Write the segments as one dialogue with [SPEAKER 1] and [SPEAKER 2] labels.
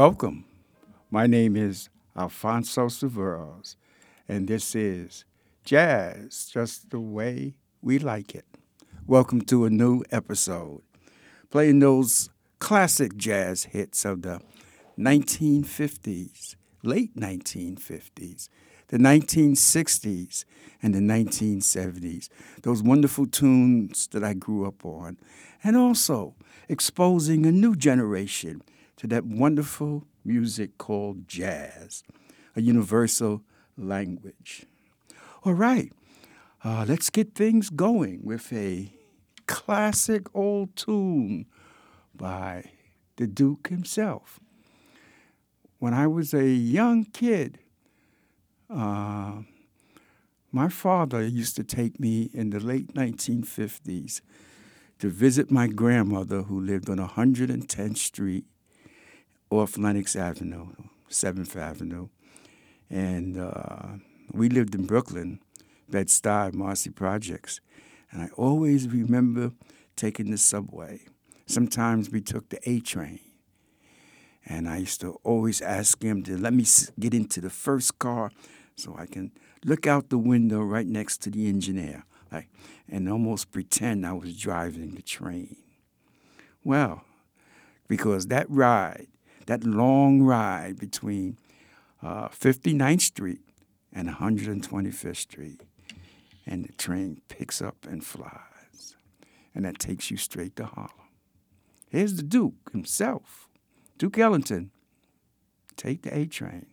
[SPEAKER 1] Welcome. My name is Alfonso Severos, and this is Jazz Just the Way We Like It. Welcome to a new episode, playing those classic jazz hits of the 1950s, late 1950s, the 1960s, and the 1970s. Those wonderful tunes that I grew up on, and also exposing a new generation to that wonderful music called jazz, a universal language. All right, uh, let's get things going with a classic old tune by the Duke himself. When I was a young kid, uh, my father used to take me in the late 1950s to visit my grandmother who lived on 110th Street off Lenox Avenue, 7th Avenue. And uh, we lived in Brooklyn, Bed-Stuy, Marcy Projects. And I always remember taking the subway. Sometimes we took the A train. And I used to always ask him to let me get into the first car so I can look out the window right next to the engineer like, and almost pretend I was driving the train. Well, because that ride that long ride between uh, 59th Street and 125th Street. And the train picks up and flies. And that takes you straight to Harlem. Here's the Duke himself, Duke Ellington. Take the A train.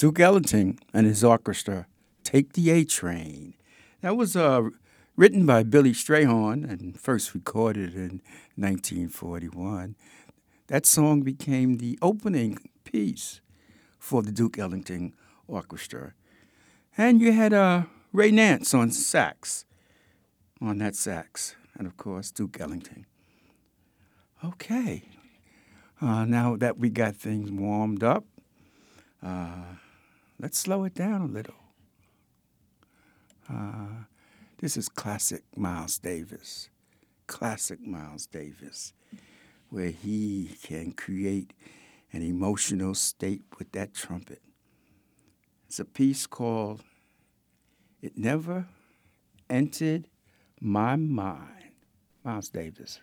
[SPEAKER 1] Duke Ellington and his orchestra, Take the A Train. That was uh, written by Billy Strayhorn and first recorded in 1941. That song became the opening piece for the Duke Ellington Orchestra. And you had uh, Ray Nance on sax, on that sax, and of course, Duke Ellington. Okay, uh, now that we got things warmed up, uh, let's slow it down a little. Uh, this is classic Miles Davis, classic Miles Davis, where he can create an emotional state with that trumpet. It's a piece called It Never Entered My Mind. Miles Davis.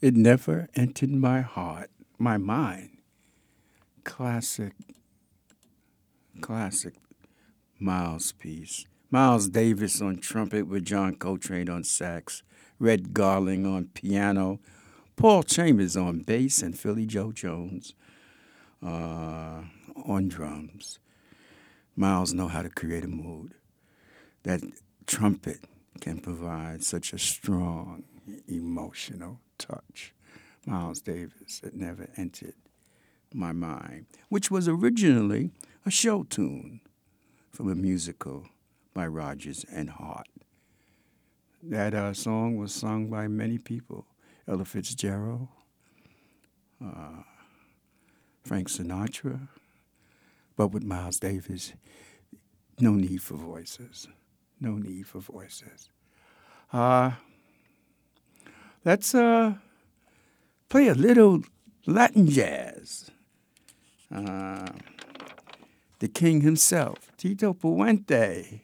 [SPEAKER 1] It never entered my heart, my mind, classic, classic Miles piece. Miles Davis on trumpet with John Coltrane on sax, Red Garland on piano, Paul Chambers on bass, and Philly Joe Jones uh, on drums. Miles know how to create a mood. That trumpet can provide such a strong emotional touch. Miles Davis, it never entered my mind, which was originally a show tune from a musical by Rodgers and Hart. That uh, song was sung by many people Ella Fitzgerald, uh, Frank Sinatra, but with Miles Davis, no need for voices. No need for voices. Uh, let's uh, play a little Latin jazz. Uh, the king himself, Tito Puente.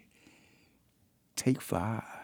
[SPEAKER 1] Take five.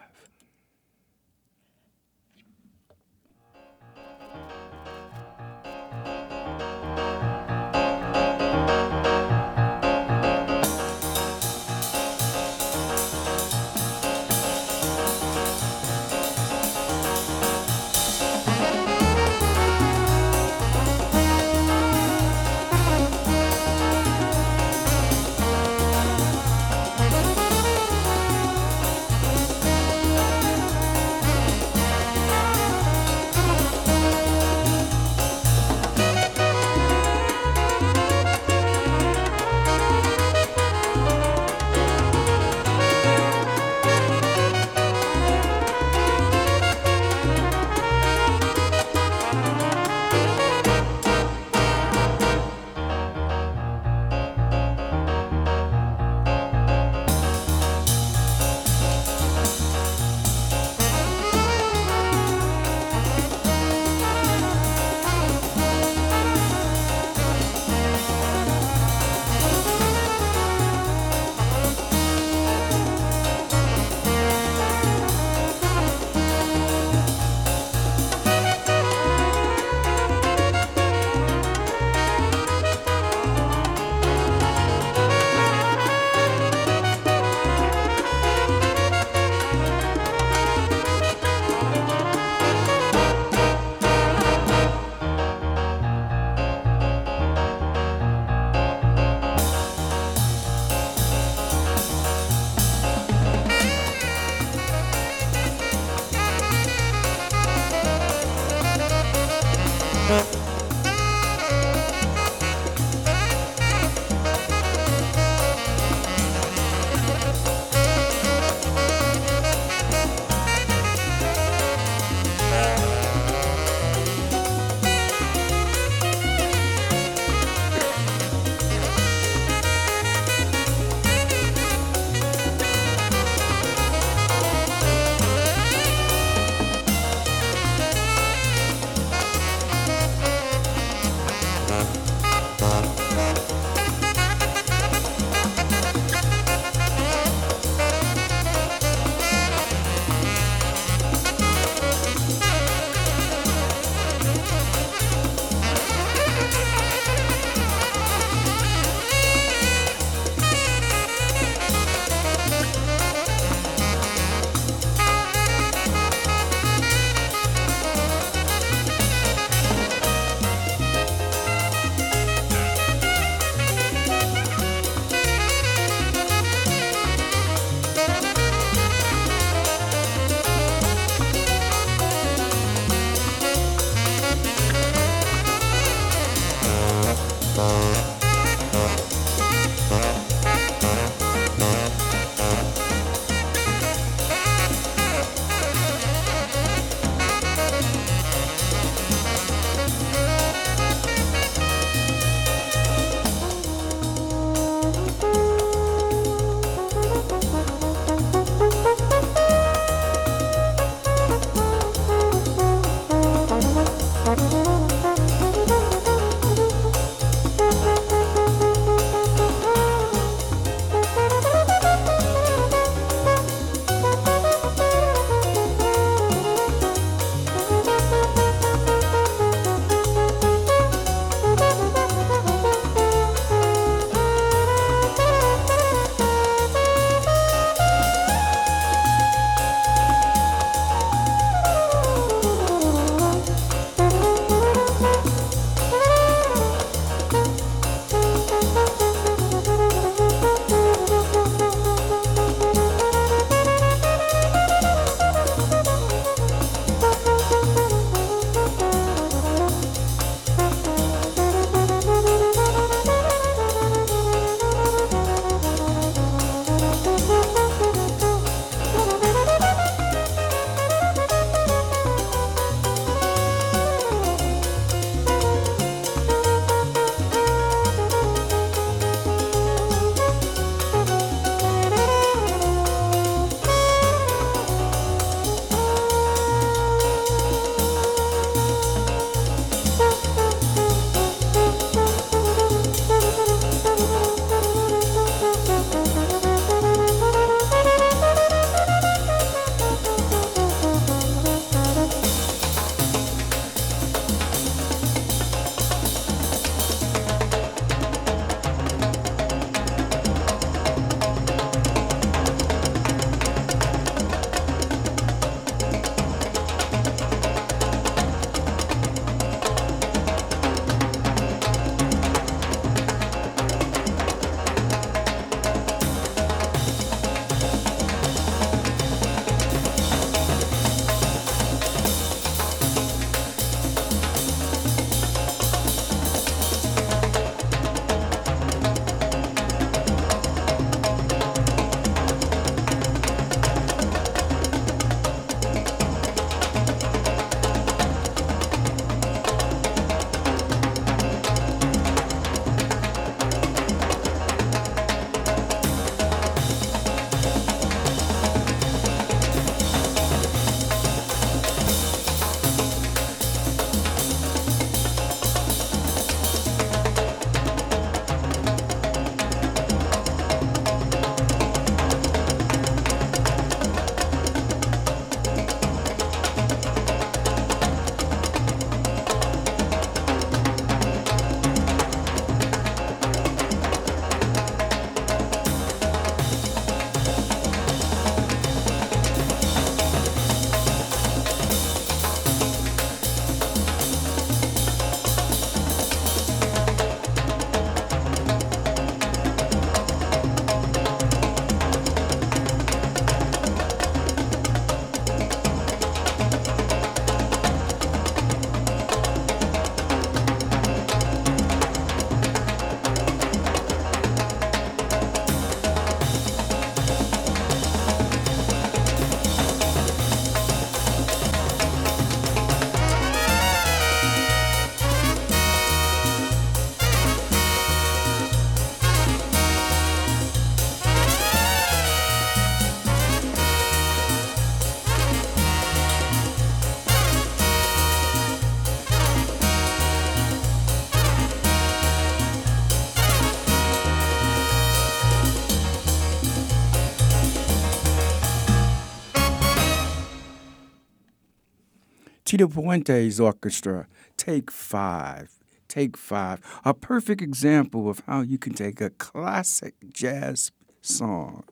[SPEAKER 1] Tito Puente's orchestra, Take Five. Take Five, a perfect example of how you can take a classic jazz song,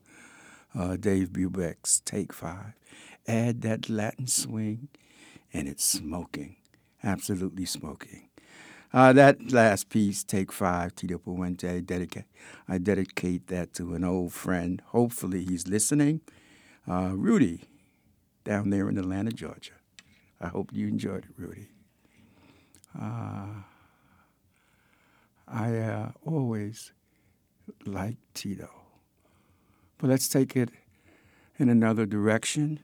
[SPEAKER 1] uh, Dave Brubeck's Take Five, add that Latin swing, and it's smoking, absolutely smoking. Uh, that last piece, Take Five, Tito Puente, I dedicate, I dedicate that to an old friend. Hopefully he's listening. Uh, Rudy, down there in Atlanta, Georgia. I hope you enjoyed it, Rudy. Uh, I uh, always like Tito. But let's take it in another direction.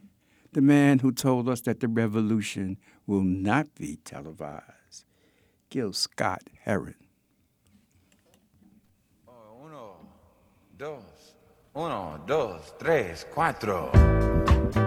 [SPEAKER 1] The man who told us that the revolution will not be televised, Gil Scott Heron.
[SPEAKER 2] Oh, uno, dos, uno, dos, tres, cuatro.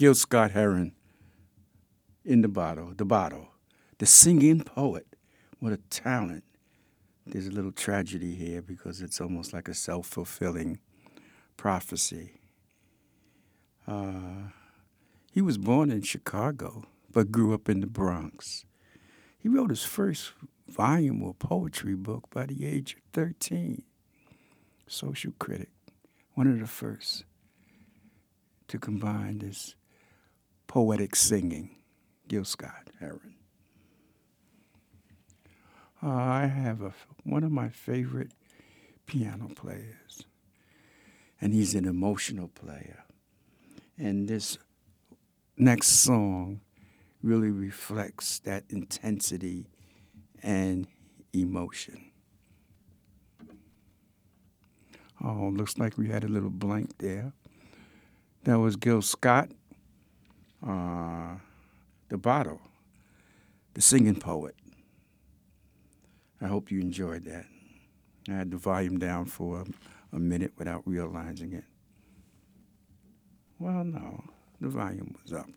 [SPEAKER 2] Gil
[SPEAKER 1] Scott Heron in the bottle, the bottle, the singing poet. What a talent. There's a little tragedy here because it's almost like a self fulfilling prophecy. Uh, he was born in Chicago but grew up in the Bronx. He wrote his first volume of poetry book by the age of 13. Social critic, one of the first to combine this poetic singing, Gil Scott Heron. Uh, I have a, one of my favorite piano players, and he's an emotional player. And this next song really reflects that intensity and emotion. Oh, looks like we had a little blank there. That was Gil Scott, uh, the bottle, the singing poet. I hope you enjoyed that. I had the volume down for a, a minute without realizing it. Well, no, the volume was up.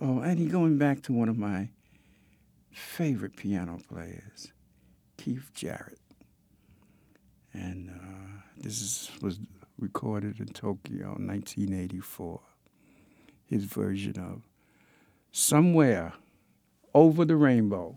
[SPEAKER 1] Oh, and he going back to one of my favorite piano players, Keith Jarrett. And uh, this is, was recorded in Tokyo in 1984. His version of Somewhere Over the Rainbow.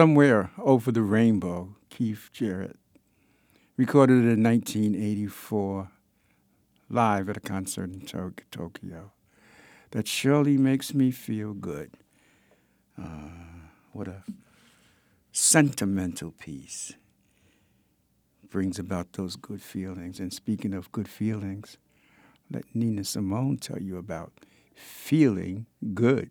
[SPEAKER 1] Somewhere Over the Rainbow, Keith Jarrett. Recorded in 1984, live at a concert in to- Tokyo. That surely makes me feel good. Uh, what a sentimental piece. Brings about those good feelings. And speaking of good feelings, let Nina Simone tell you about feeling good.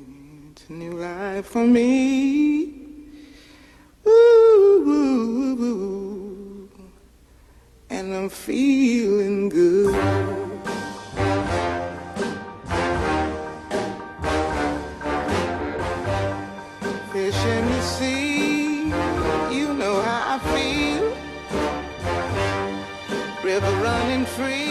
[SPEAKER 3] New life for me. Ooh, ooh, ooh, and I'm feeling good. Fish in the sea, you know how I feel. River running free,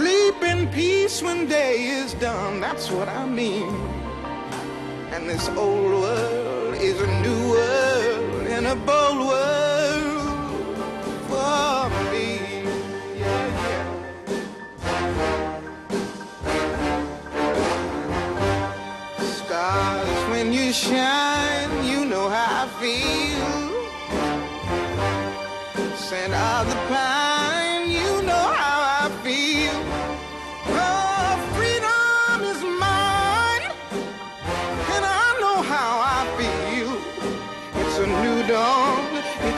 [SPEAKER 3] Sleep in peace when day is done, that's what I mean. And this old world is a new world and a bold world for me. Yeah, yeah. Stars, when you shine, you know how I feel. Scent of the pine,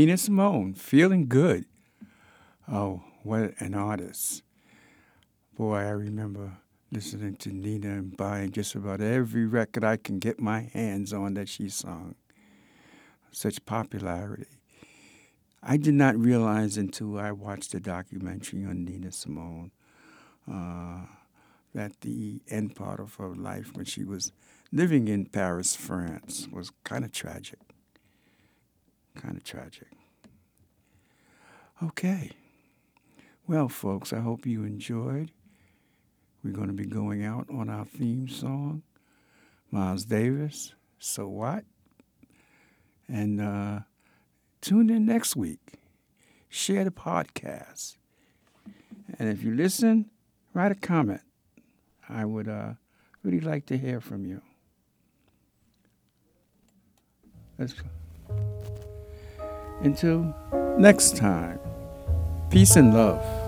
[SPEAKER 1] Nina Simone, feeling good. Oh, what an artist. Boy, I remember listening to Nina and buying just about every record I can get my hands on that she sung. Such popularity. I did not realize until I watched the documentary on Nina Simone uh, that the end part of her life when she was living in Paris, France, was kind of tragic. Kind of tragic. Okay. Well, folks, I hope you enjoyed. We're going to be going out on our theme song, Miles Davis, So What? And uh, tune in next week. Share the podcast. And if you listen, write a comment. I would uh, really like to hear from you. Let's until next time, peace and love.